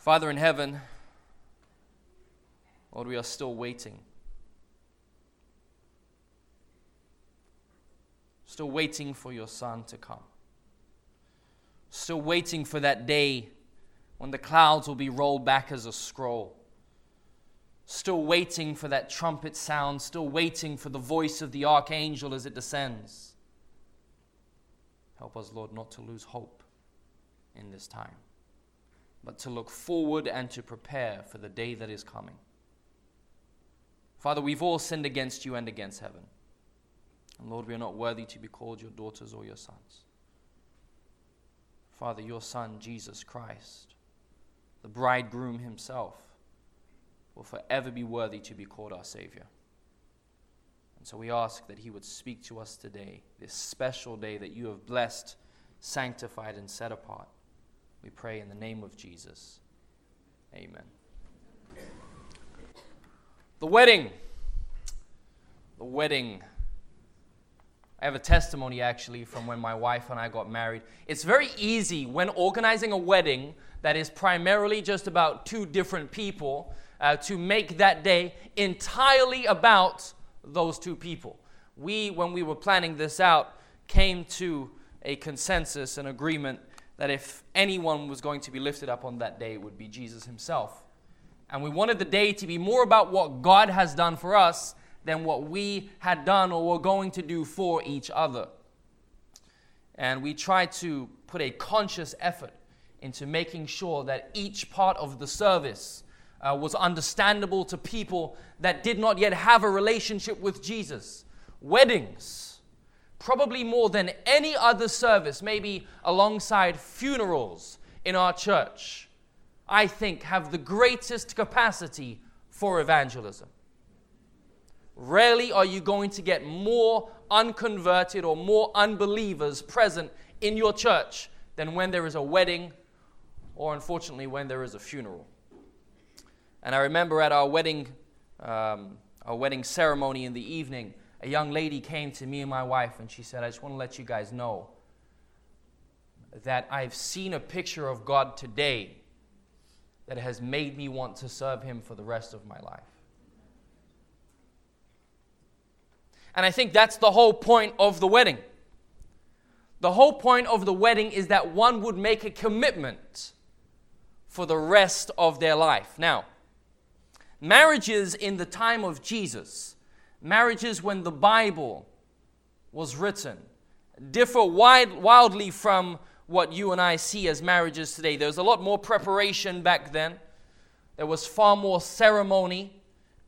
Father in heaven, Lord, we are still waiting. Still waiting for your Son to come. Still waiting for that day when the clouds will be rolled back as a scroll. Still waiting for that trumpet sound. Still waiting for the voice of the archangel as it descends. Help us, Lord, not to lose hope in this time but to look forward and to prepare for the day that is coming. Father, we've all sinned against you and against heaven. And Lord, we are not worthy to be called your daughters or your sons. Father, your Son, Jesus Christ, the bridegroom himself, will forever be worthy to be called our Savior. And so we ask that he would speak to us today, this special day that you have blessed, sanctified, and set apart. We pray in the name of Jesus. Amen. The wedding. The wedding. I have a testimony actually from when my wife and I got married. It's very easy when organizing a wedding that is primarily just about two different people uh, to make that day entirely about those two people. We, when we were planning this out, came to a consensus, an agreement that if anyone was going to be lifted up on that day, it would be Jesus himself. And we wanted the day to be more about what God has done for us than what we had done or were going to do for each other. And we tried to put a conscious effort into making sure that each part of the service uh, was understandable to people that did not yet have a relationship with Jesus. Weddings probably more than any other service, maybe alongside funerals in our church, I think have the greatest capacity for evangelism. Rarely are you going to get more unconverted or more unbelievers present in your church than when there is a wedding or, unfortunately, when there is a funeral. And I remember at our wedding, um, our wedding ceremony in the evening, a young lady came to me and my wife and she said, I just want to let you guys know that I've seen a picture of God today that has made me want to serve Him for the rest of my life. And I think that's the whole point of the wedding. The whole point of the wedding is that one would make a commitment for the rest of their life. Now, marriages in the time of Jesus marriages when the Bible was written differ wide, wildly from what you and I see as marriages today. There was a lot more preparation back then. There was far more ceremony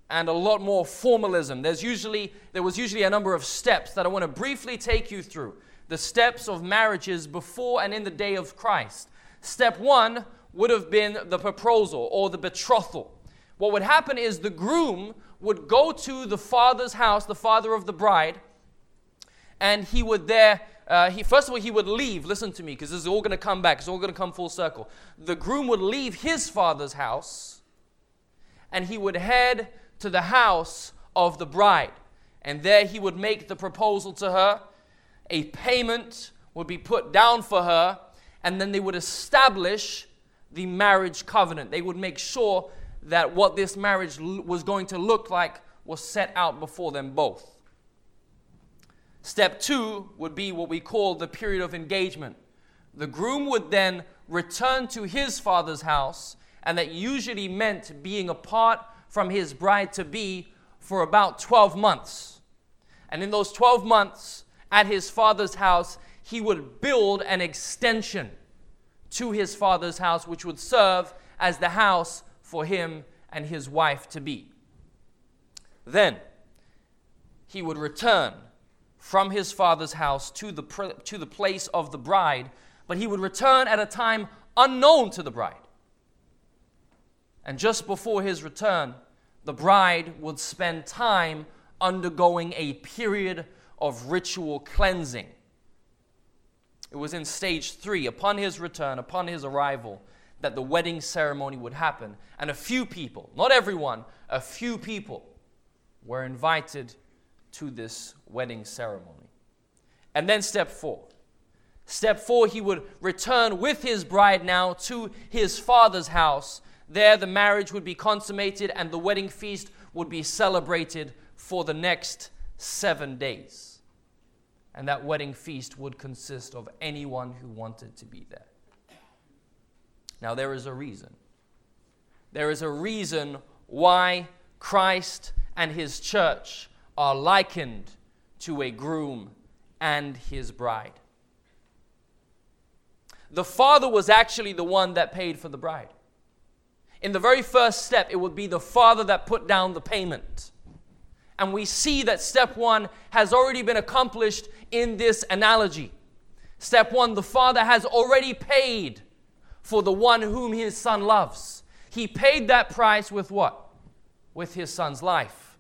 and a lot more formalism. There's usually there was usually a number of steps that I want to briefly take you through. The steps of marriages before and in the day of Christ. Step 1 would have been the proposal or the betrothal. What would happen is the groom would go to the father's house, the father of the bride, and he would there, uh, he, first of all, he would leave. Listen to me, because this is all going to come back. It's all going to come full circle. The groom would leave his father's house, and he would head to the house of the bride. And there he would make the proposal to her. A payment would be put down for her, and then they would establish the marriage covenant. They would make sure that what this marriage was going to look like was set out before them both. Step two would be what we call the period of engagement. The groom would then return to his father's house, and that usually meant being apart from his bride to be for about 12 months. And in those 12 months at his father's house, he would build an extension to his father's house, which would serve as the house for him and his wife to be. Then he would return from his father's house to the, to the place of the bride, but he would return at a time unknown to the bride. And just before his return, the bride would spend time undergoing a period of ritual cleansing. It was in stage three. Upon his return, upon his arrival, that the wedding ceremony would happen. And a few people, not everyone, a few people were invited to this wedding ceremony. And then step four. Step four, he would return with his bride now to his father's house. There, the marriage would be consummated and the wedding feast would be celebrated for the next seven days. And that wedding feast would consist of anyone who wanted to be there. Now, there is a reason. There is a reason why Christ and his church are likened to a groom and his bride. The father was actually the one that paid for the bride. In the very first step, it would be the father that put down the payment. And we see that step one has already been accomplished in this analogy. Step one, the father has already paid for the one whom his son loves. He paid that price with what? With his son's life.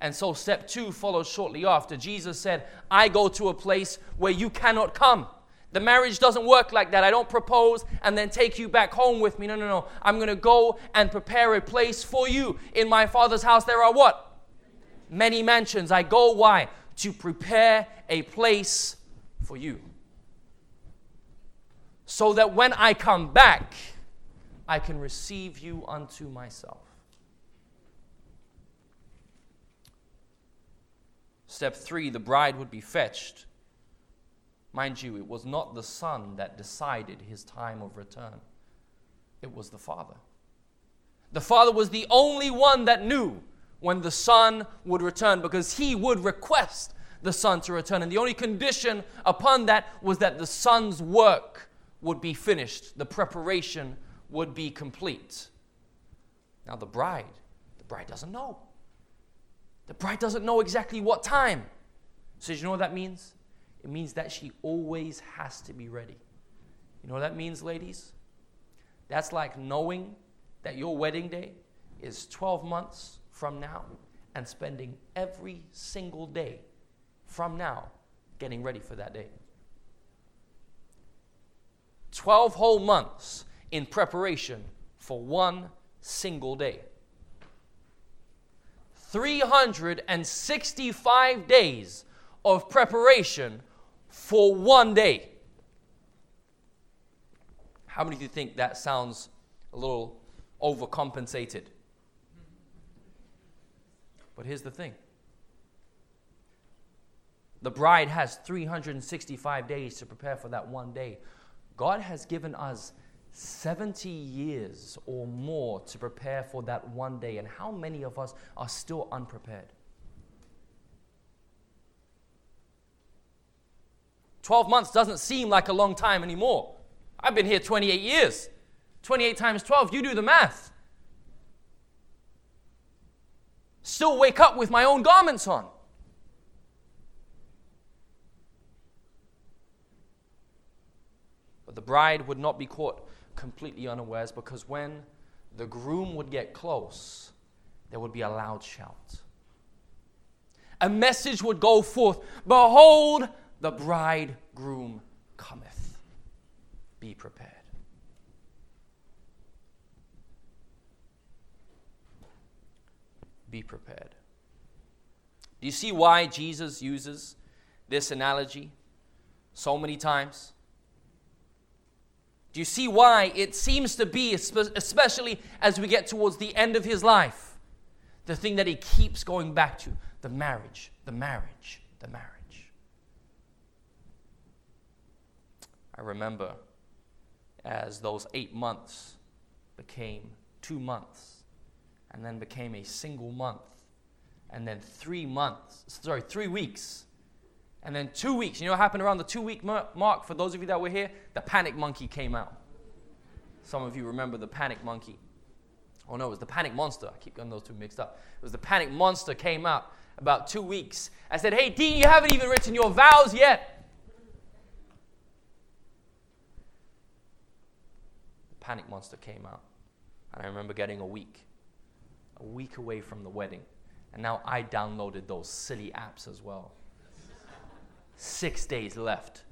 And so step two follows shortly after. Jesus said, I go to a place where you cannot come. The marriage doesn't work like that. I don't propose and then take you back home with me. No, no, no. I'm going to go and prepare a place for you. In my father's house, there are what? Many mansions. I go, why? To prepare a place for you. So that when I come back, I can receive you unto myself. Step three the bride would be fetched Mind you, it was not the son that decided his time of return, it was the father. The father was the only one that knew when the son would return because he would request the son to return. And the only condition upon that was that the son's work would be finished, the preparation would be complete. Now, the bride, the bride doesn't know. The bride doesn't know exactly what time. So, you know what that means? It means that she always has to be ready. You know what that means, ladies? That's like knowing that your wedding day is 12 months from now and spending every single day from now getting ready for that day. 12 whole months in preparation for one single day. 365 days of preparation for one day. How many of you think that sounds a little overcompensated? But here's the thing the bride has 365 days to prepare for that one day. God has given us 70 years or more to prepare for that one day. And how many of us are still unprepared? 12 months doesn't seem like a long time anymore. I've been here 28 years. 28 times 12, you do the math. Still wake up with my own garments on. But the bride would not be caught completely unawares because when the groom would get close, there would be a loud shout. A message would go forth Behold, the bridegroom cometh. Be prepared. Be prepared. Do you see why Jesus uses this analogy so many times? Do you see why it seems to be, especially as we get towards the end of his life, the thing that he keeps going back to the marriage, the marriage, the marriage? I remember as those eight months became two months, and then became a single month, and then three months, sorry, three weeks, and then two weeks. You know what happened around the two week mark? For those of you that were here, the panic monkey came out. Some of you remember the panic monkey. Oh no, it was the panic monster. I keep getting those two mixed up. It was the panic monster came out about two weeks. I said, Hey, Dean, you haven't even written your vows yet. The panic Monster came out. And I remember getting a week, a week away from the wedding. And now I downloaded those silly apps as well. Six days left.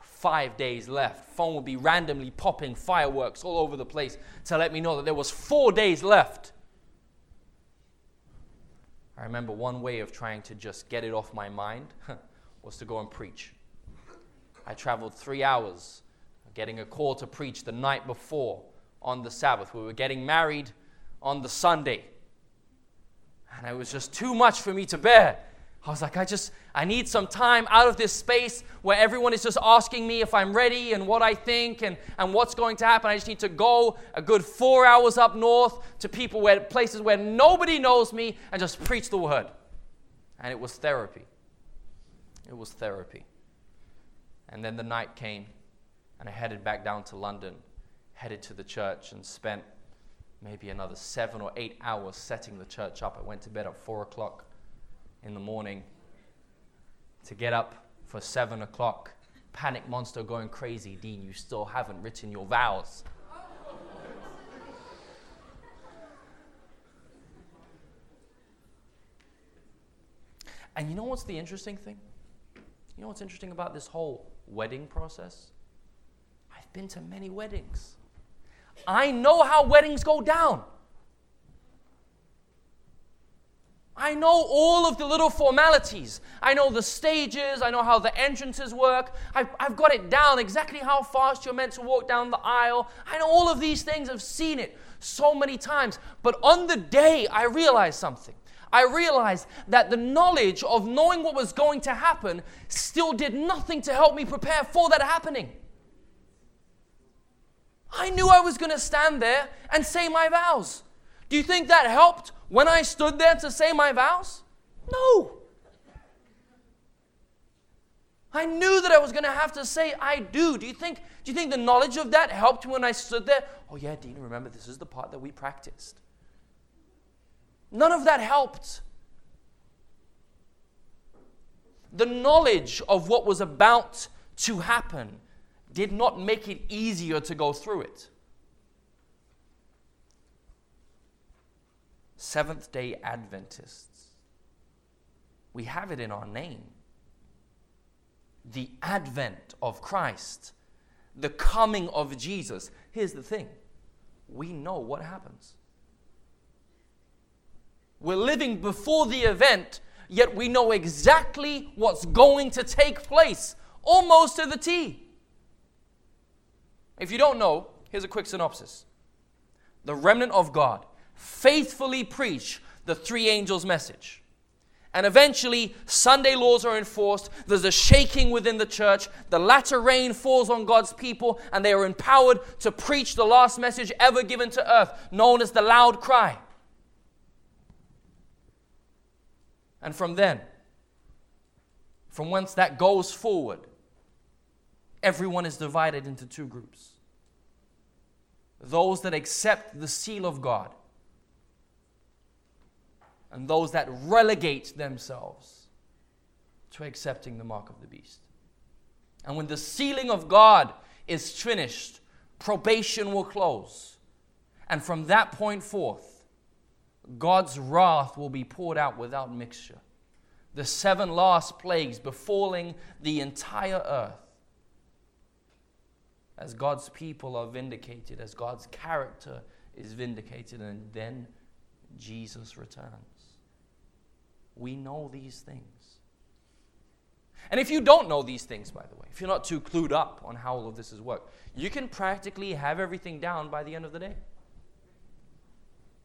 Five days left. Phone would be randomly popping fireworks all over the place to let me know that there was four days left. I remember one way of trying to just get it off my mind was to go and preach. I traveled three hours getting a call to preach the night before on the Sabbath. We were getting married on the Sunday. And it was just too much for me to bear. I was like, I just, I need some time out of this space where everyone is just asking me if I'm ready and what I think and, and what's going to happen. I just need to go a good four hours up north to people where places where nobody knows me and just preach the word. And it was therapy. It was therapy. And then the night came, and I headed back down to London, headed to the church, and spent maybe another seven or eight hours setting the church up. I went to bed at four o'clock in the morning to get up for seven o'clock. Panic monster going crazy. Dean, you still haven't written your vows. and you know what's the interesting thing? You know what's interesting about this whole wedding process? I've been to many weddings. I know how weddings go down. I know all of the little formalities. I know the stages. I know how the entrances work. I've, I've got it down exactly how fast you're meant to walk down the aisle. I know all of these things. I've seen it so many times. But on the day, I realized something. I realized that the knowledge of knowing what was going to happen still did nothing to help me prepare for that happening. I knew I was going to stand there and say my vows. Do you think that helped when I stood there to say my vows? No. I knew that I was going to have to say I do. Do you think do you think the knowledge of that helped when I stood there? Oh yeah, Dean, remember this is the part that we practiced. None of that helped. The knowledge of what was about to happen did not make it easier to go through it. Seventh day Adventists. We have it in our name. The advent of Christ, the coming of Jesus. Here's the thing we know what happens. We're living before the event, yet we know exactly what's going to take place, almost to the T. If you don't know, here's a quick synopsis The remnant of God faithfully preach the three angels' message. And eventually, Sunday laws are enforced. There's a shaking within the church. The latter rain falls on God's people, and they are empowered to preach the last message ever given to earth, known as the loud cry. And from then, from whence that goes forward, everyone is divided into two groups those that accept the seal of God and those that relegate themselves to accepting the mark of the beast. And when the sealing of God is finished, probation will close. And from that point forth, God's wrath will be poured out without mixture. The seven last plagues befalling the entire earth. As God's people are vindicated, as God's character is vindicated, and then Jesus returns. We know these things. And if you don't know these things, by the way, if you're not too clued up on how all of this is worked, you can practically have everything down by the end of the day.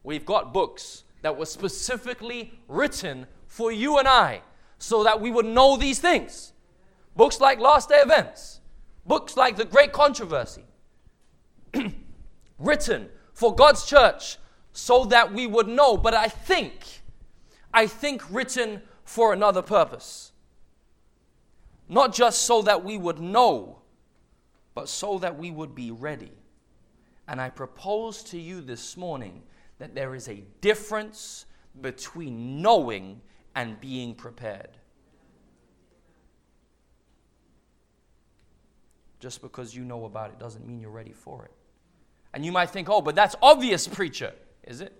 We've got books that were specifically written for you and I so that we would know these things. Books like Last Day Events, books like The Great Controversy, written for God's church so that we would know. But I think I think written for another purpose. Not just so that we would know, but so that we would be ready. And I propose to you this morning that there is a difference between knowing and being prepared. Just because you know about it doesn't mean you're ready for it. And you might think, oh, but that's obvious, preacher. Is it?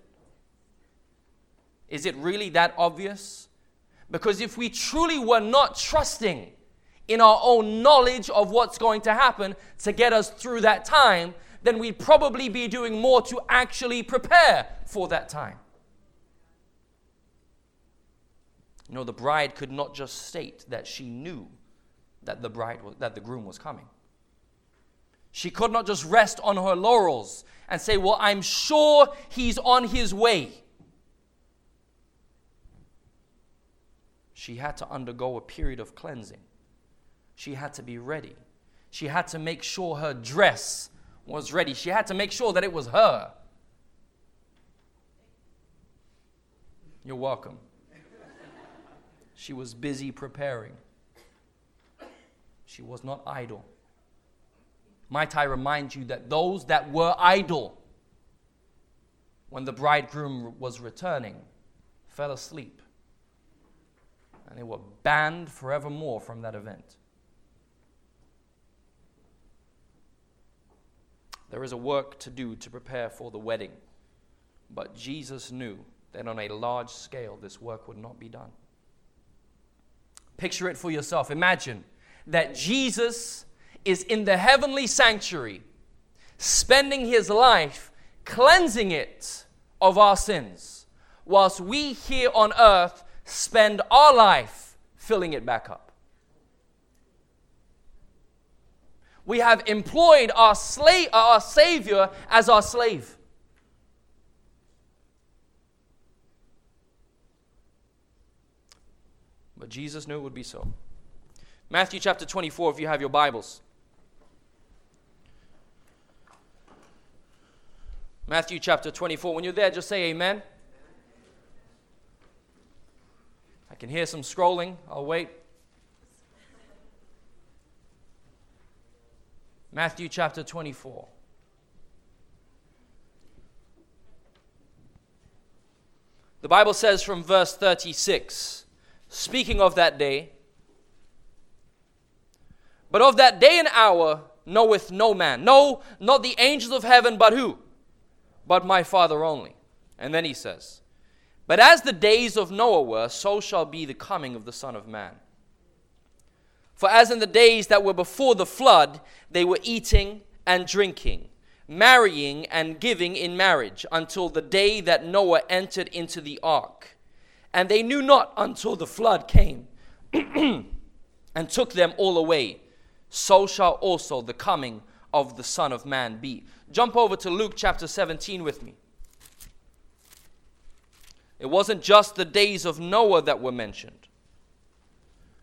Is it really that obvious? Because if we truly were not trusting in our own knowledge of what's going to happen to get us through that time, then we'd probably be doing more to actually prepare for that time. You know, the bride could not just state that she knew that the bride was, that the groom was coming. She could not just rest on her laurels and say, "Well, I'm sure he's on his way." She had to undergo a period of cleansing. She had to be ready. She had to make sure her dress was ready. She had to make sure that it was her. You're welcome. She was busy preparing. She was not idle. Might I remind you that those that were idle when the bridegroom was returning fell asleep and they were banned forevermore from that event. There is a work to do to prepare for the wedding, but Jesus knew that on a large scale this work would not be done. Picture it for yourself. Imagine that Jesus is in the heavenly sanctuary, spending his life cleansing it of our sins, whilst we here on earth spend our life filling it back up. We have employed our, slave, uh, our Savior as our slave. But Jesus knew it would be so. Matthew chapter 24, if you have your Bibles. Matthew chapter 24. When you're there, just say amen. I can hear some scrolling. I'll wait. Matthew chapter 24. The Bible says from verse 36, speaking of that day, but of that day and hour knoweth no man. No, not the angels of heaven, but who? But my Father only. And then he says, But as the days of Noah were, so shall be the coming of the Son of Man. For as in the days that were before the flood, they were eating and drinking, marrying and giving in marriage, until the day that Noah entered into the ark. And they knew not until the flood came and took them all away. So shall also the coming of the Son of Man be. Jump over to Luke chapter 17 with me. It wasn't just the days of Noah that were mentioned.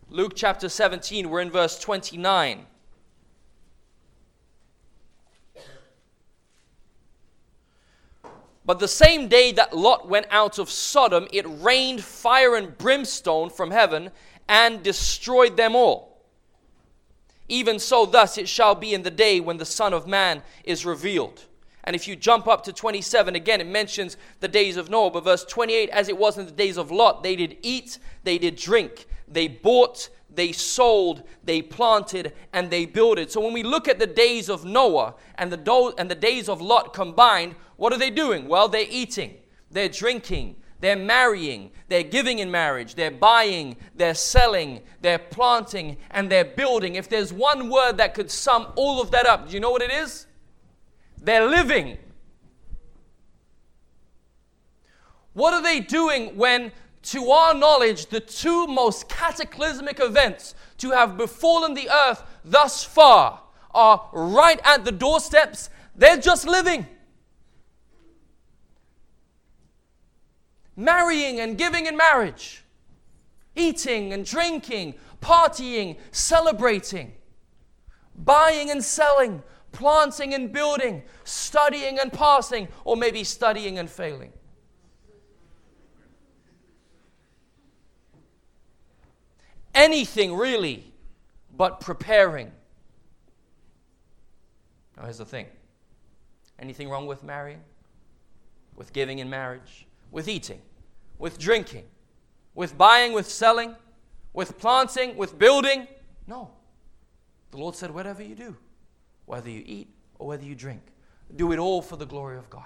Luke chapter 17, we're in verse 29. But the same day that Lot went out of Sodom, it rained fire and brimstone from heaven and destroyed them all. Even so, thus it shall be in the day when the Son of Man is revealed. And if you jump up to 27, again, it mentions the days of Noah. But verse 28, as it was in the days of Lot, they did eat, they did drink, they bought, they sold, they planted, and they builded. So when we look at the days of Noah and the, do- and the days of Lot combined, what are they doing? Well, they're eating, they're drinking, they're marrying, they're giving in marriage, they're buying, they're selling, they're planting, and they're building. If there's one word that could sum all of that up, do you know what it is? They're living. What are they doing when to our knowledge, the two most cataclysmic events to have befallen the earth thus far are right at the doorsteps. They're just living. Marrying and giving in marriage, eating and drinking, partying, celebrating, buying and selling, planting and building, studying and passing, or maybe studying and failing. anything really but preparing. Now, here's the thing anything wrong with marrying? With giving in marriage? With eating? With drinking? With buying? With selling? With planting? With building? No. The Lord said, whatever you do, whether you eat or whether you drink, do it all for the glory of God.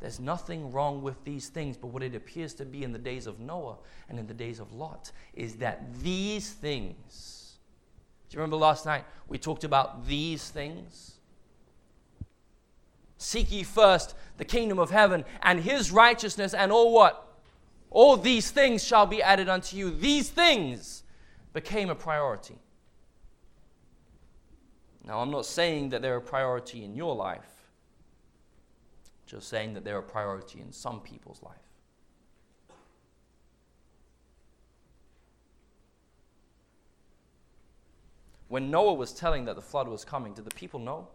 There's nothing wrong with these things, but what it appears to be in the days of Noah and in the days of Lot is that these things. Do you remember last night we talked about these things? Seek ye first the kingdom of heaven and his righteousness, and all what? All these things shall be added unto you. These things became a priority. Now, I'm not saying that they're a priority in your life, just saying that they're a priority in some people's life. When Noah was telling that the flood was coming, did the people know?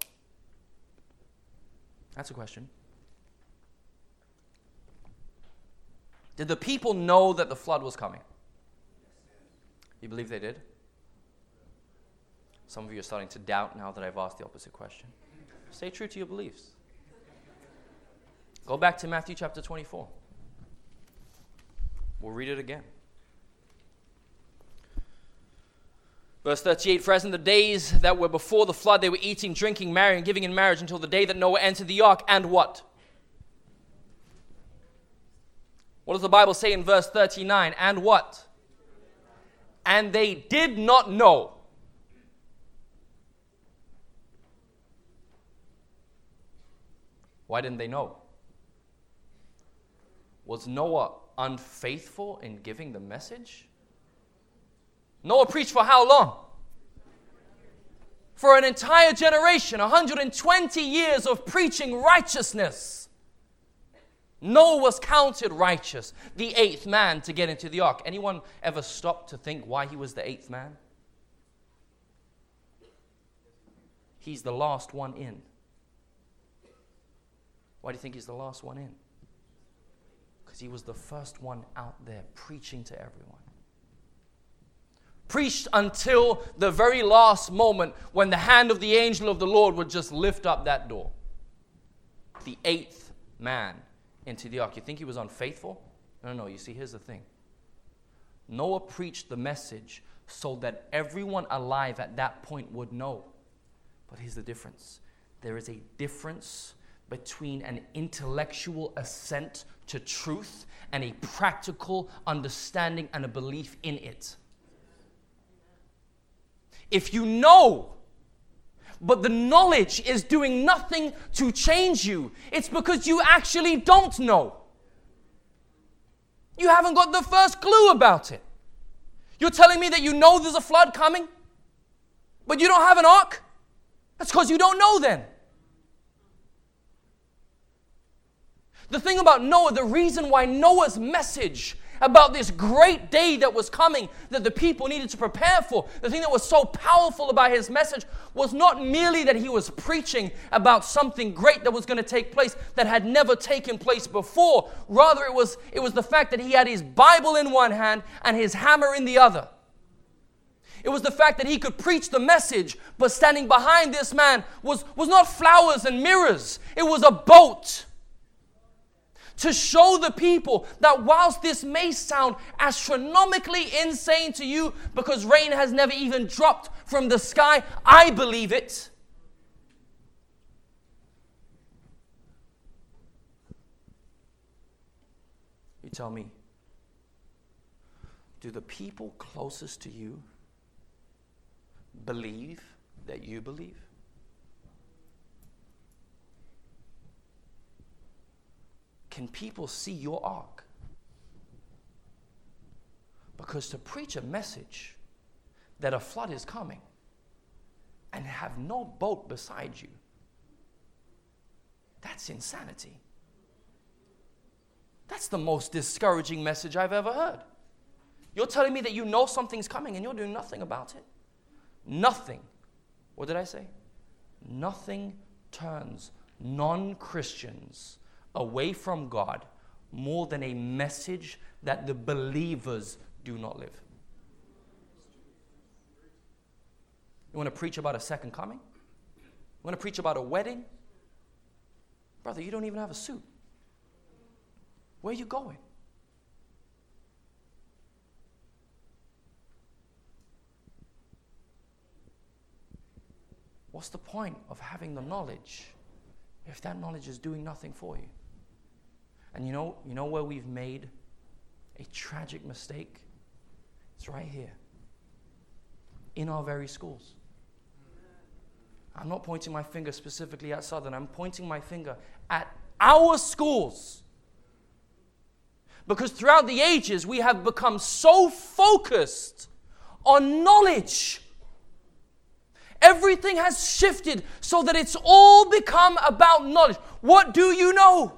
That's a question. Did the people know that the flood was coming? You believe they did? Some of you are starting to doubt now that I've asked the opposite question. Stay true to your beliefs. Go back to Matthew chapter 24. We'll read it again. Verse 38 For as in the days that were before the flood, they were eating, drinking, marrying, giving in marriage until the day that Noah entered the ark, and what? What does the Bible say in verse 39? And what? And they did not know. Why didn't they know? Was Noah unfaithful in giving the message? Noah preached for how long? For an entire generation, 120 years of preaching righteousness. Noah was counted righteous, the eighth man to get into the ark. Anyone ever stop to think why he was the eighth man? He's the last one in. Why do you think he's the last one in? Because he was the first one out there preaching to everyone preached until the very last moment when the hand of the angel of the Lord would just lift up that door. The eighth man into the ark. You think he was unfaithful? No, no, you see, here's the thing Noah preached the message so that everyone alive at that point would know. But here's the difference there is a difference between an intellectual assent to truth and a practical understanding and a belief in it. If you know, but the knowledge is doing nothing to change you, it's because you actually don't know. You haven't got the first clue about it. You're telling me that you know there's a flood coming, but you don't have an ark? That's because you don't know then. The thing about Noah, the reason why Noah's message about this great day that was coming that the people needed to prepare for. The thing that was so powerful about his message was not merely that he was preaching about something great that was going to take place that had never taken place before. Rather, it was, it was the fact that he had his Bible in one hand and his hammer in the other. It was the fact that he could preach the message, but standing behind this man was, was not flowers and mirrors, it was a boat to show the people that whilst this may sound astronomically insane to you because rain has never even dropped from the sky, I believe it. You tell me, do the people closest to you believe that you believe? Can people see your ark? Because to preach a message that a flood is coming and have no boat beside you, that's insanity. That's the most discouraging message I've ever heard. You're telling me that you know something's coming and you're doing nothing about it? Nothing. What did I say? Nothing turns non Christians away from God more than a message that the believers do not live. You want to preach about a second coming? You want to preach about a wedding? Brother, you don't even have a suit. Where are you going? What's the point of having the knowledge if that knowledge is doing nothing for you? And you know, you know where we've made a tragic mistake? It's right here. In our very schools. I'm not pointing my finger specifically at Southern, I'm pointing my finger at our schools. Because throughout the ages, we have become so focused on knowledge Everything has shifted so that it's all become about knowledge. What do you know?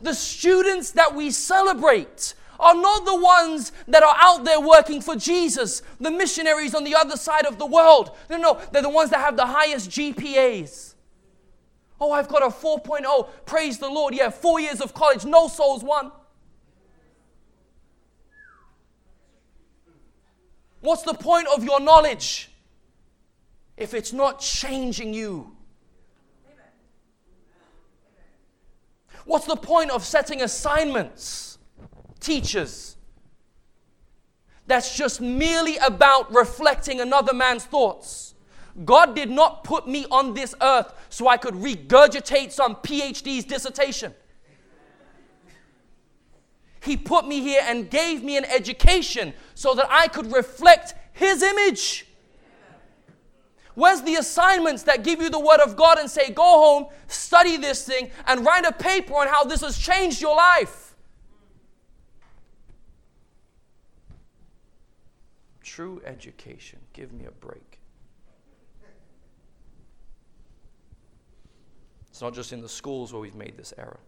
The students that we celebrate are not the ones that are out there working for Jesus, the missionaries on the other side of the world. No, no, they're the ones that have the highest GPAs. Oh, I've got a 4.0. Praise the Lord. Yeah, four years of college, no souls won. What's the point of your knowledge if it's not changing you? What's the point of setting assignments, teachers? That's just merely about reflecting another man's thoughts. God did not put me on this earth so I could regurgitate some PhD's dissertation. He put me here and gave me an education so that I could reflect His image. Where's the assignments that give you the Word of God and say, go home, study this thing, and write a paper on how this has changed your life? True education. Give me a break. It's not just in the schools where we've made this error.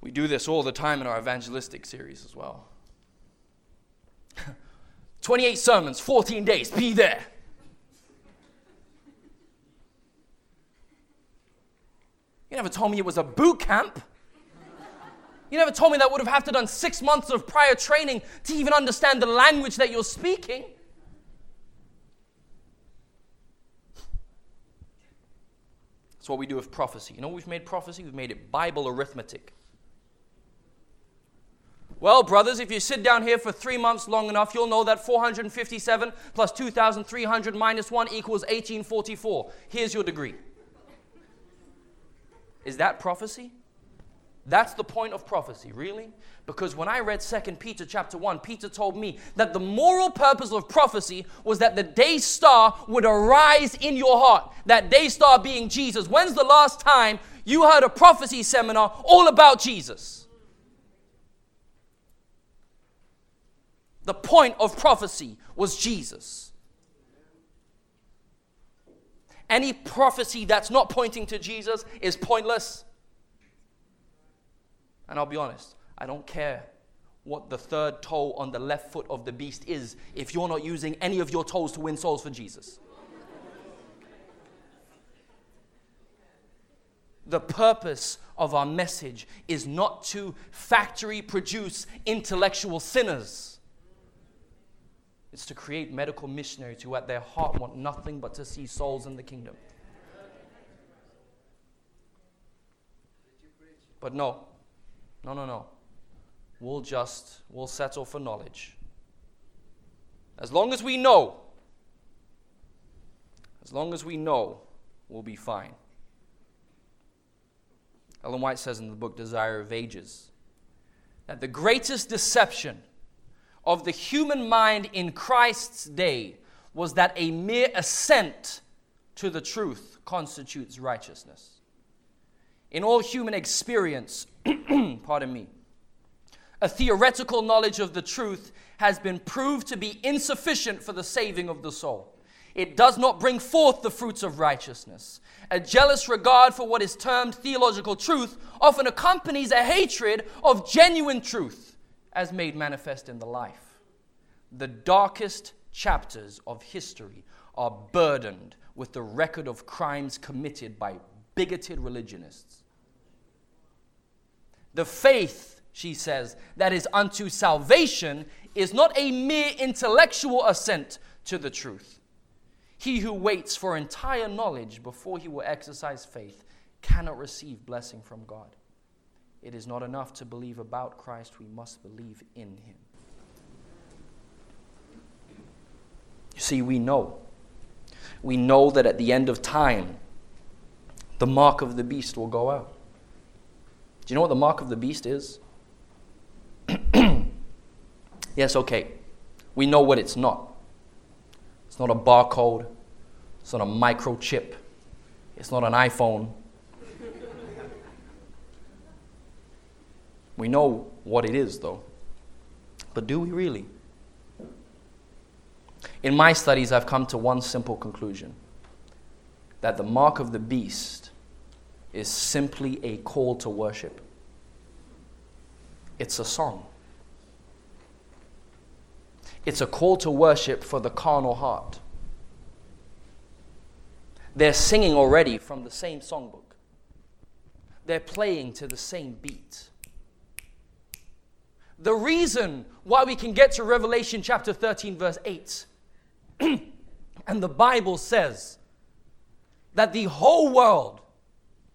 We do this all the time in our evangelistic series as well. 28 sermons, 14 days, be there. You never told me it was a boot camp. You never told me that would have had to done six months of prior training to even understand the language that you're speaking. That's what we do with prophecy. You know we've made prophecy? We've made it Bible arithmetic. Well, brothers, if you sit down here for three months long enough, you'll know that 457 plus 2,300 minus 1 equals 1844. Here's your degree. Is that prophecy? That's the point of prophecy, really? Because when I read 2 Peter chapter 1, Peter told me that the moral purpose of prophecy was that the day star would arise in your heart. That day star being Jesus. When's the last time you heard a prophecy seminar all about Jesus? The point of prophecy was Jesus. Any prophecy that's not pointing to Jesus is pointless. And I'll be honest, I don't care what the third toe on the left foot of the beast is if you're not using any of your toes to win souls for Jesus. the purpose of our message is not to factory produce intellectual sinners. It's to create medical missionaries who at their heart want nothing but to see souls in the kingdom. But no, no, no, no. We'll just, we'll settle for knowledge. As long as we know, as long as we know, we'll be fine. Ellen White says in the book Desire of Ages that the greatest deception of the human mind in Christ's day was that a mere assent to the truth constitutes righteousness. In all human experience, pardon me, a theoretical knowledge of the truth has been proved to be insufficient for the saving of the soul. It does not bring forth the fruits of righteousness. A jealous regard for what is termed theological truth often accompanies a hatred of genuine truth as made manifest in the life. The darkest chapters of history are burdened with the record of crimes committed by bigoted religionists. The faith, she says, that is unto salvation is not a mere intellectual assent to the truth. He who waits for entire knowledge before he will exercise faith cannot receive blessing from God. It is not enough to believe about Christ, we must believe in him. You see, we know. We know that at the end of time, the mark of the beast will go out. Do you know what the mark of the beast is? yes, okay. We know what it's not. It's not a barcode, it's not a microchip, it's not an iPhone, We know what it is, though. But do we really? In my studies, I've come to one simple conclusion that the mark of the beast is simply a call to worship. It's a song. It's a call to worship for the carnal heart. They're singing already from the same songbook, they're playing to the same beat. The reason why we can get to Revelation chapter 13, verse 8, and the Bible says that the whole world,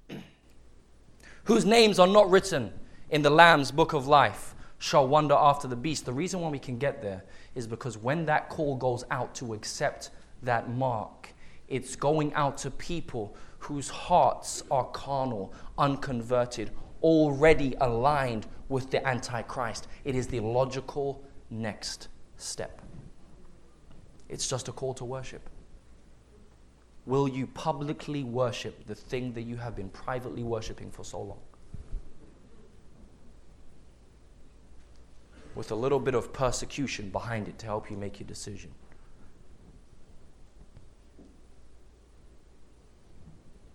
whose names are not written in the Lamb's book of life, shall wander after the beast. The reason why we can get there is because when that call goes out to accept that mark, it's going out to people whose hearts are carnal, unconverted, already aligned with the Antichrist. It is the logical next step. It's just a call to worship. Will you publicly worship the thing that you have been privately worshiping for so long? With a little bit of persecution behind it to help you make your decision.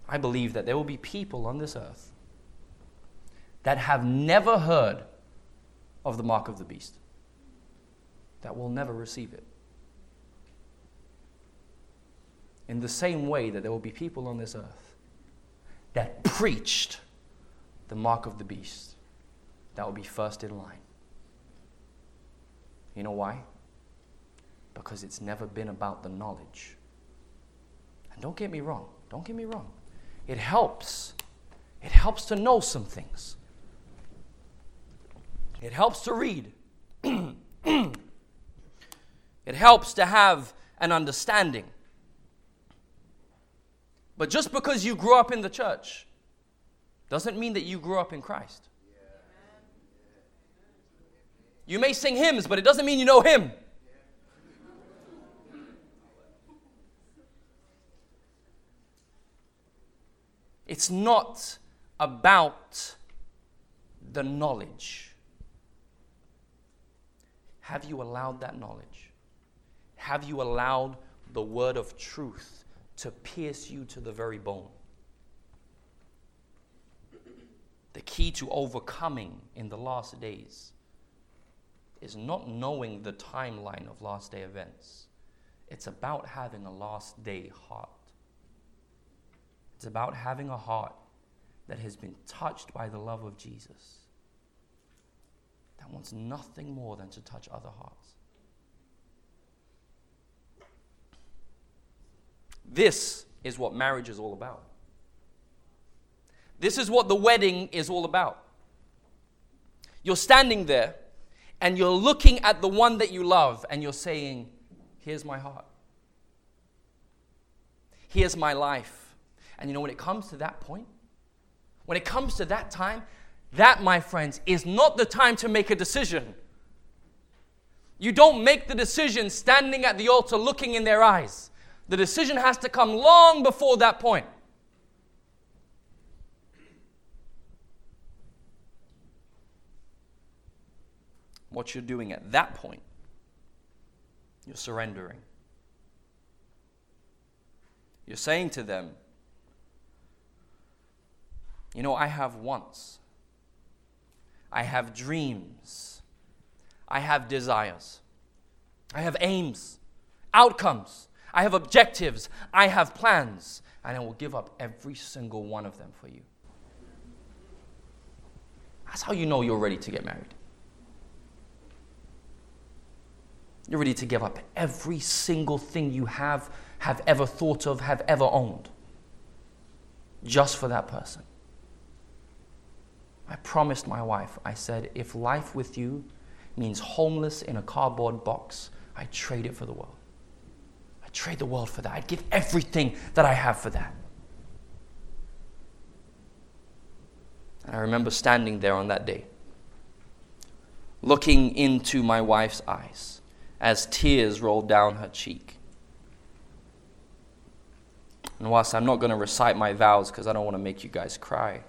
I believe that there will be people on this earth that have never heard of the mark of the beast, that will never receive it. In the same way that there will be people on this earth that preached the mark of the beast, that will be first in line. You know why? Because it's never been about the knowledge. And don't get me wrong, don't get me wrong. It helps. It helps to know some things. It helps to read. it helps to have an understanding. But just because you grew up in the church doesn't mean that you grew up in Christ. You may sing hymns, but it doesn't mean you know Him. It's not about the knowledge. Have you allowed that knowledge? Have you allowed the word of truth to pierce you to the very bone? The key to overcoming in the last days is not knowing the timeline of last day events. It's about having a last day heart. It's about having a heart that has been touched by the love of Jesus that wants nothing more than to touch other hearts. This is what marriage is all about. This is what the wedding is all about. You're standing there and you're looking at the one that you love and you're saying, Here's my heart. Here's my life. And you know, when it comes to that point, when it comes to that time, that, my friends, is not the time to make a decision. You don't make the decision standing at the altar looking in their eyes. The decision has to come long before that point. What you're doing at that point, you're surrendering. You're saying to them, You know, I have wants. I have dreams. I have desires. I have aims, outcomes. I have objectives. I have plans. And I will give up every single one of them for you. That's how you know you're ready to get married. You're ready to give up every single thing you have, have ever thought of, have ever owned, just for that person. I promised my wife, I said, if life with you means homeless in a cardboard box, I trade it for the world. I trade the world for that. I'd give everything that I have for that. And I remember standing there on that day, looking into my wife's eyes as tears rolled down her cheek. And whilst I'm not going to recite my vows because I don't want to make you guys cry,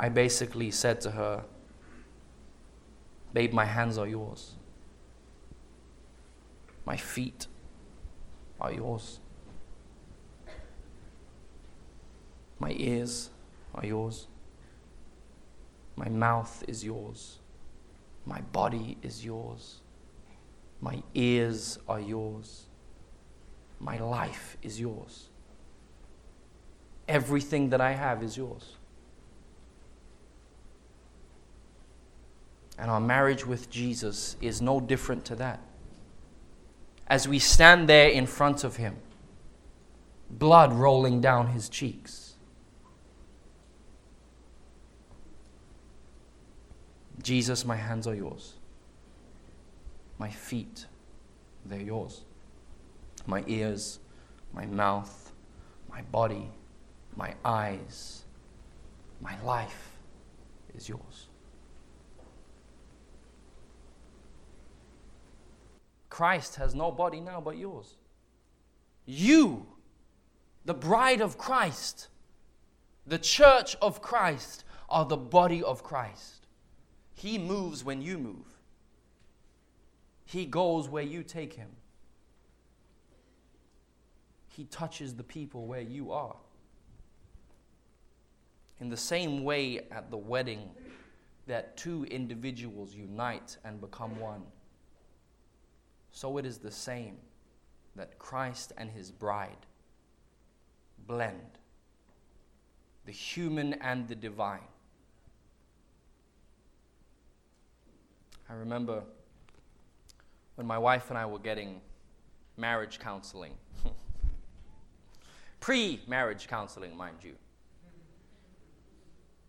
I basically said to her, Babe, my hands are yours. My feet are yours. My ears are yours. My mouth is yours. My body is yours. My ears are yours. My life is yours. Everything that I have is yours. And our marriage with Jesus is no different to that. As we stand there in front of Him, blood rolling down His cheeks. Jesus, my hands are yours. My feet, they're yours. My ears, my mouth, my body, my eyes, my life is yours. Christ has no body now but yours. You, the bride of Christ, the church of Christ, are the body of Christ. He moves when you move, He goes where you take Him. He touches the people where you are. In the same way, at the wedding, that two individuals unite and become one so it is the same that Christ and his bride blend the human and the divine. I remember when my wife and I were getting marriage counseling, pre marriage counseling, mind you.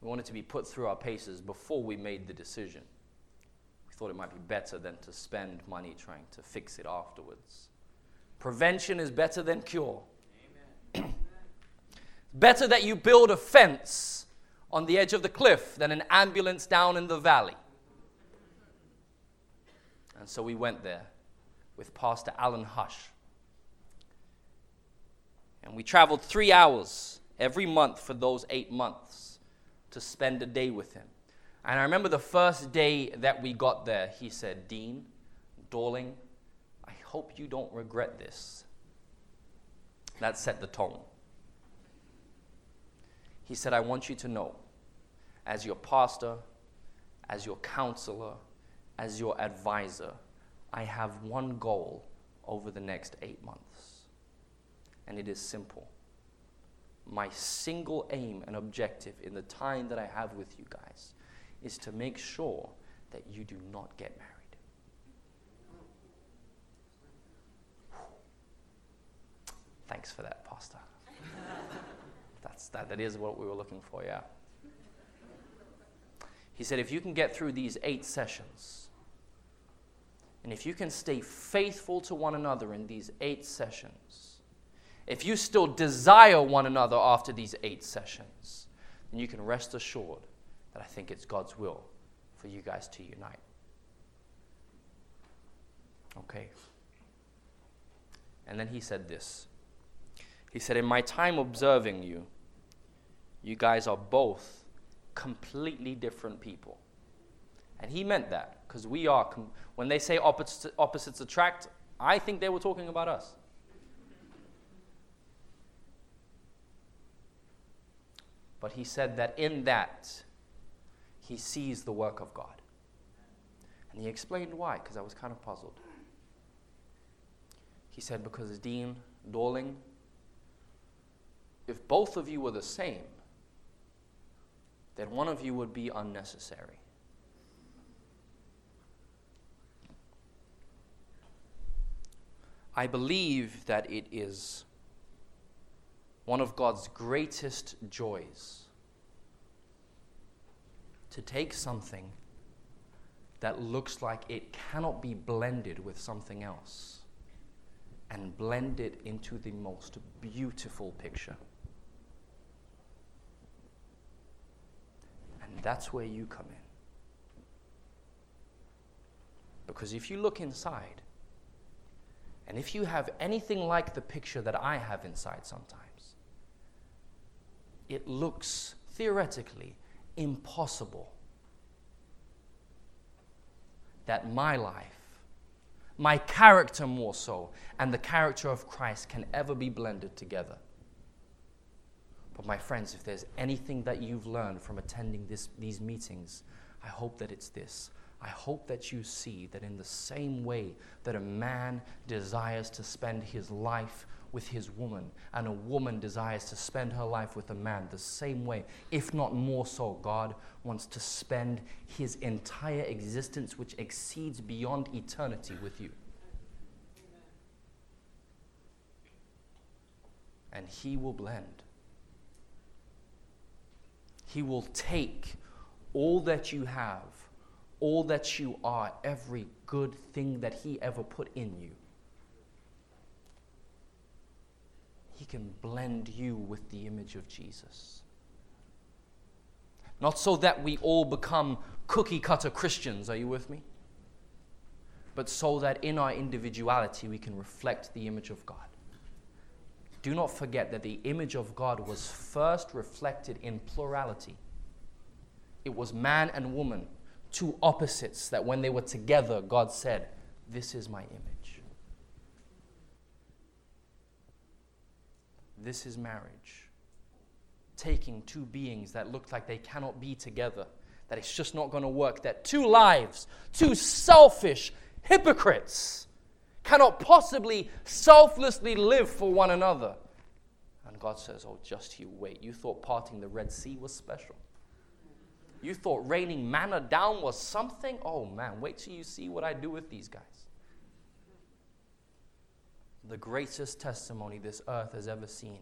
We wanted to be put through our paces before we made the decision thought it might be better than to spend money trying to fix it afterwards. Prevention is better than cure. better that you build a fence on the edge of the cliff than an ambulance down in the valley. And so we went there with Pastor Alan Hush. And we traveled three hours every month for those eight months to spend a day with him. And I remember the first day that we got there, he said, Dean, Dorling, I hope you don't regret this. That set the tone. He said, I want you to know, as your pastor, as your counselor, as your advisor, I have one goal over the next eight months. And it is simple. My single aim and objective in the time that I have with you guys is to make sure that you do not get married. Thanks for that, Pastor. That's, that, that is what we were looking for, yeah. He said, if you can get through these eight sessions, and if you can stay faithful to one another in these eight sessions, if you still desire one another after these eight sessions, then you can rest assured I think it's God's will for you guys to unite. Okay. And then he said this. He said, In my time observing you, you guys are both completely different people. And he meant that because we are, com- when they say opposites attract, I think they were talking about us. But he said that in that, he sees the work of God. And he explained why, because I was kind of puzzled. He said, Because Dean Dorling, if both of you were the same, then one of you would be unnecessary. I believe that it is one of God's greatest joys to take something that looks like it cannot be blended with something else and blend it into the most beautiful picture. And that's where you come in. Because if you look inside, and if you have anything like the picture that I have inside sometimes, it looks theoretically impossible that my life, my character more so, and the character of Christ can ever be blended together. But, my friends, if there's anything that you've learned from attending this, these meetings, I hope that it's this. I hope that you see that in the same way that a man desires to spend his life with his woman, and a woman desires to spend her life with a man the same way, if not more so, God wants to spend his entire existence, which exceeds beyond eternity, with you. And he will blend. He will take all that you have, all that you are, every good thing that he ever put in you He can blend you with the image of Jesus. Not so that we all become cookie cutter Christians, are you with me? But so that in our individuality we can reflect the image of God. Do not forget that the image of God was first reflected in plurality. It was man and woman, two opposites that when they were together, God said, This is my image. This is marriage. Taking two beings that look like they cannot be together, that it's just not going to work, that two lives, two selfish hypocrites, cannot possibly selflessly live for one another. And God says, Oh, just you wait. You thought parting the Red Sea was special. You thought raining manna down was something? Oh man, wait till you see what I do with these guys the greatest testimony this earth has ever seen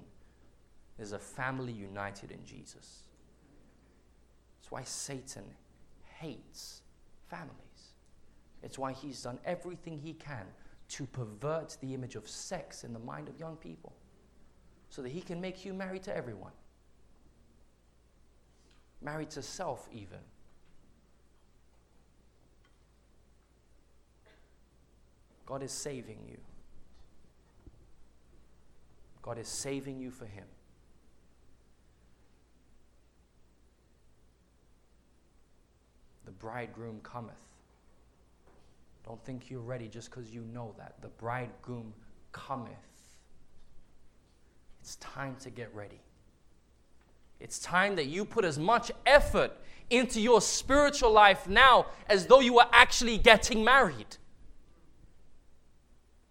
is a family united in Jesus. That's why Satan hates families. It's why he's done everything he can to pervert the image of sex in the mind of young people so that he can make you married to everyone. Married to self, even. God is saving you. God is saving you for Him. The bridegroom cometh. Don't think you're ready just because you know that. The bridegroom cometh. It's time to get ready. It's time that you put as much effort into your spiritual life now as though you were actually getting married.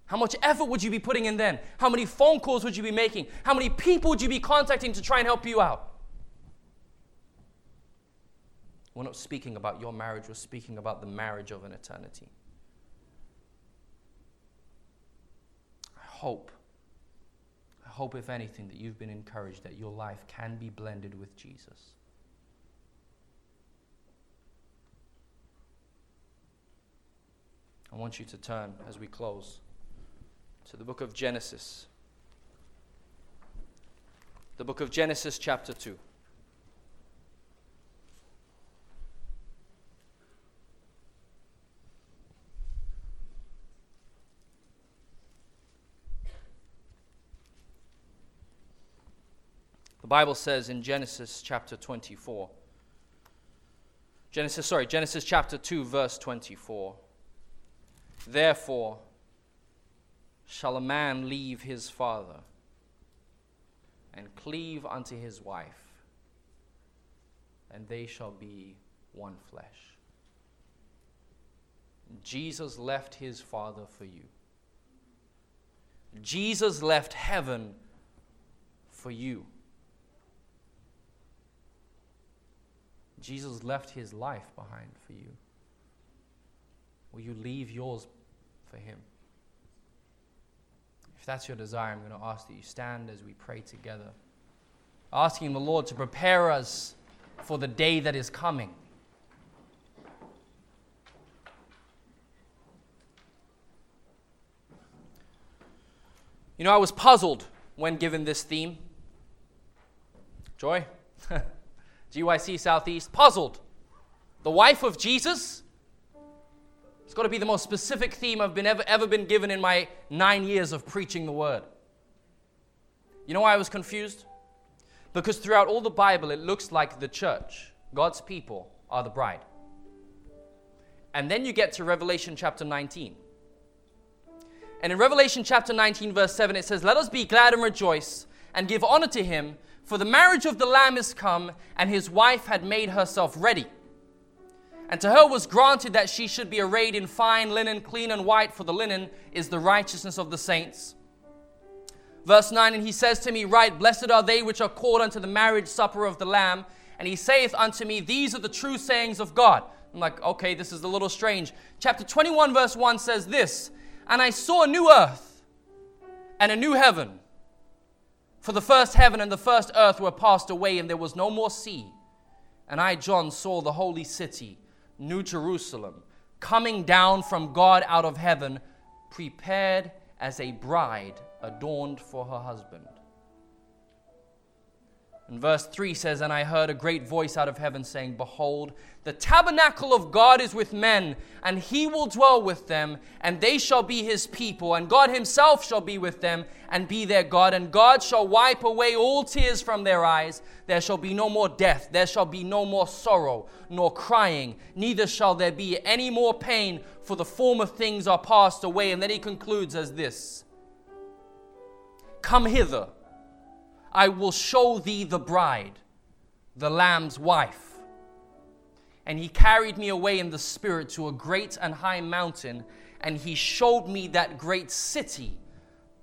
How much effort would you be putting in then? How many phone calls would you be making? How many people would you be contacting to try and help you out? We're not speaking about your marriage, we're speaking about the marriage of an eternity. I hope, I hope, if anything, that you've been encouraged that your life can be blended with Jesus. I want you to turn as we close to the book of Genesis. The book of Genesis, chapter 2. The Bible says in Genesis chapter 24, Genesis, sorry, Genesis chapter 2, verse 24. Therefore, shall a man leave his father and cleave unto his wife, and they shall be one flesh. Jesus left his father for you. Jesus left heaven for you. Jesus left his life behind for you. Will you leave yours for him? That's your desire, I'm going to ask that you stand as we pray together, asking the Lord to prepare us for the day that is coming. You know, I was puzzled when given this theme. Joy? GYC Southeast, puzzled. The wife of Jesus? It's got to be the most specific theme I've been ever, ever been given in my nine years of preaching the word. You know why I was confused? Because throughout all the Bible, it looks like the church, God's people, are the bride. And then you get to Revelation chapter 19. And in Revelation chapter 19, verse 7, it says, Let us be glad and rejoice and give honor to him, for the marriage of the Lamb is come, and his wife had made herself ready. And to her was granted that she should be arrayed in fine linen, clean and white, for the linen is the righteousness of the saints. Verse 9, and he says to me, Write, blessed are they which are called unto the marriage supper of the Lamb. And he saith unto me, These are the true sayings of God. I'm like, okay, this is a little strange. Chapter 21, verse 1 says this And I saw a new earth and a new heaven. For the first heaven and the first earth were passed away, and there was no more sea. And I, John, saw the holy city New Jerusalem, coming down from God out of heaven, prepared as a bride adorned for her husband. And verse 3 says, And I heard a great voice out of heaven saying, Behold, the tabernacle of God is with men, and he will dwell with them, and they shall be his people, and God himself shall be with them, and be their God. And God shall wipe away all tears from their eyes. There shall be no more death, there shall be no more sorrow, nor crying, neither shall there be any more pain, for the former things are passed away. And then he concludes as this Come hither I will show thee the bride, the Lamb's wife. And he carried me away in the Spirit to a great and high mountain, and he showed me that great city,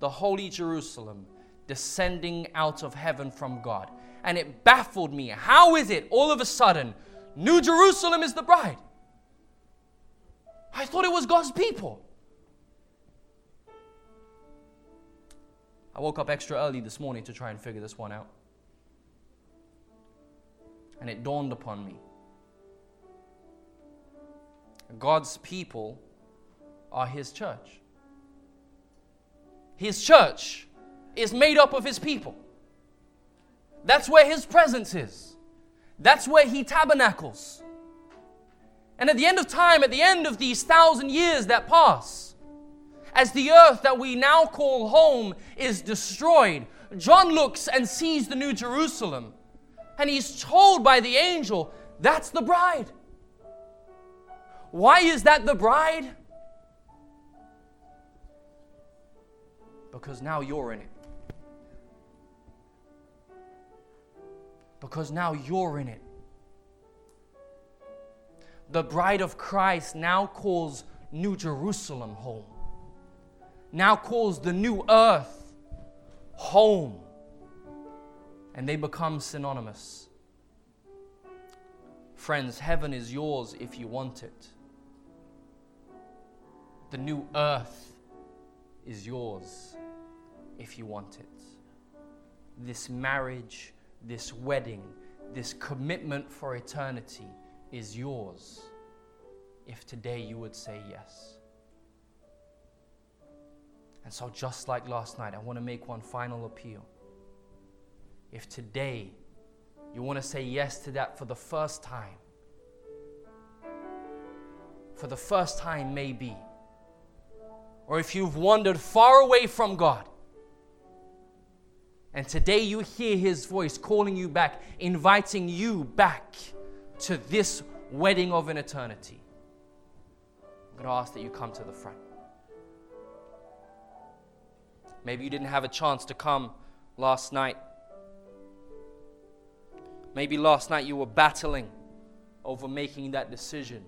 the holy Jerusalem, descending out of heaven from God. And it baffled me. How is it all of a sudden, New Jerusalem is the bride? I thought it was God's people. I woke up extra early this morning to try and figure this one out. And it dawned upon me God's people are His church. His church is made up of His people. That's where His presence is, that's where He tabernacles. And at the end of time, at the end of these thousand years that pass, as the earth that we now call home is destroyed, John looks and sees the New Jerusalem. And he's told by the angel, that's the bride. Why is that the bride? Because now you're in it. Because now you're in it. The bride of Christ now calls New Jerusalem home now calls the new earth home. And they become synonymous. Friends, heaven is yours if you want it. The new earth is yours if you want it. This marriage, this wedding, this commitment for eternity is yours if today you would say yes. And so, just like last night, I want to make one final appeal. If today you want to say yes to that for the first time, for the first time, maybe, or if you've wandered far away from God, and today you hear His voice calling you back, inviting you back to this wedding of an eternity, I'm going to ask that you come to the front. Maybe you didn't have a chance to come last night. Maybe last night you were battling over making that decision.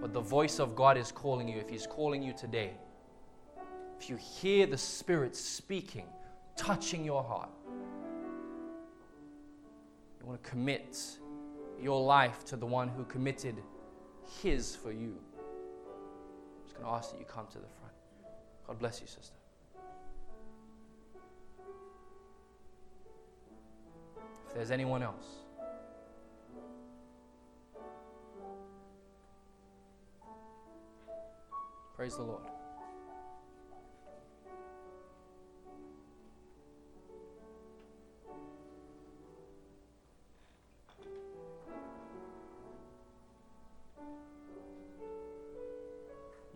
But the voice of God is calling you. If He's calling you today, if you hear the Spirit speaking, touching your heart, you want to commit your life to the one who committed His for you. I'm just going to ask that you come to the front. God bless you, sister. If there's anyone else, praise the Lord.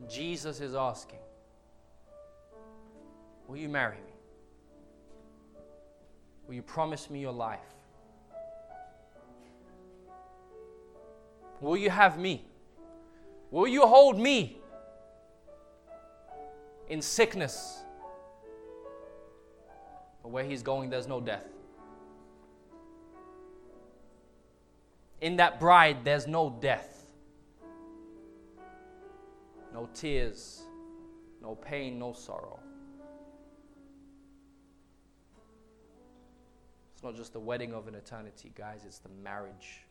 Jesus is asking, Will you marry me? Will you promise me your life? Will you have me? Will you hold me in sickness? But where he's going, there's no death. In that bride, there's no death, no tears, no pain, no sorrow. Not just the wedding of an eternity, guys, it's the marriage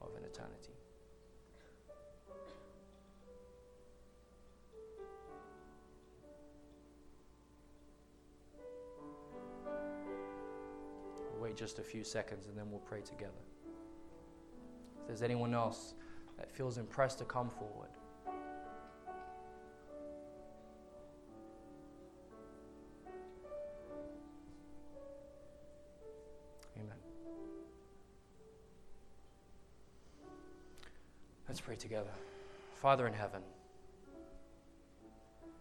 of an eternity. wait just a few seconds and then we'll pray together. If there's anyone else that feels impressed to come forward, Let's pray together. Father in heaven,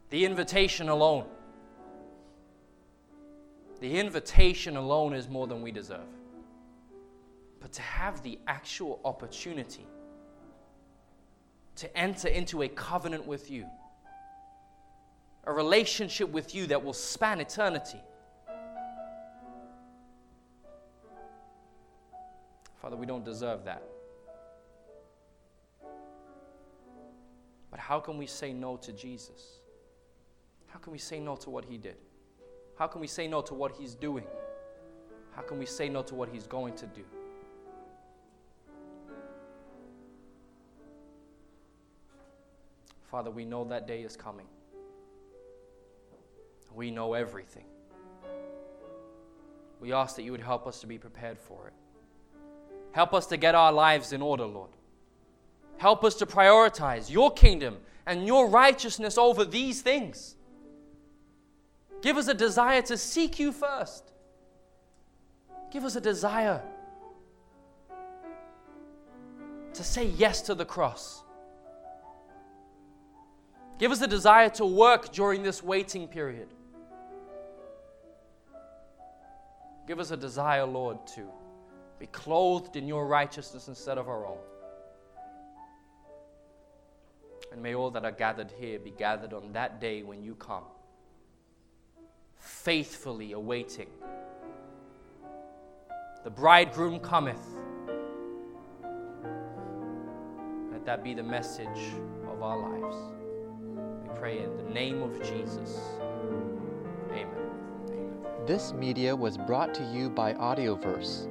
the invitation alone the invitation alone is more than we deserve. But to have the actual opportunity to enter into a covenant with you, a relationship with you that will span eternity. Father, we don't deserve that. But how can we say no to Jesus? How can we say no to what he did? How can we say no to what He's doing? How can we say no to what He's going to do? Father, we know that day is coming. We know everything. We ask that you would help us to be prepared for it. Help us to get our lives in order, Lord. Help us to prioritize your kingdom and your righteousness over these things. Give us a desire to seek you first. Give us a desire to say yes to the cross. Give us a desire to work during this waiting period. Give us a desire, Lord, to be clothed in your righteousness instead of our own. And may all that are gathered here be gathered on that day when you come faithfully awaiting. The bridegroom cometh. Let that be the message of our lives. We pray in the name of Jesus. Amen. Amen. This media was brought to you by Audioverse,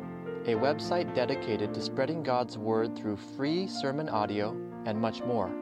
a website dedicated to spreading God's Word through free sermon audio and much more.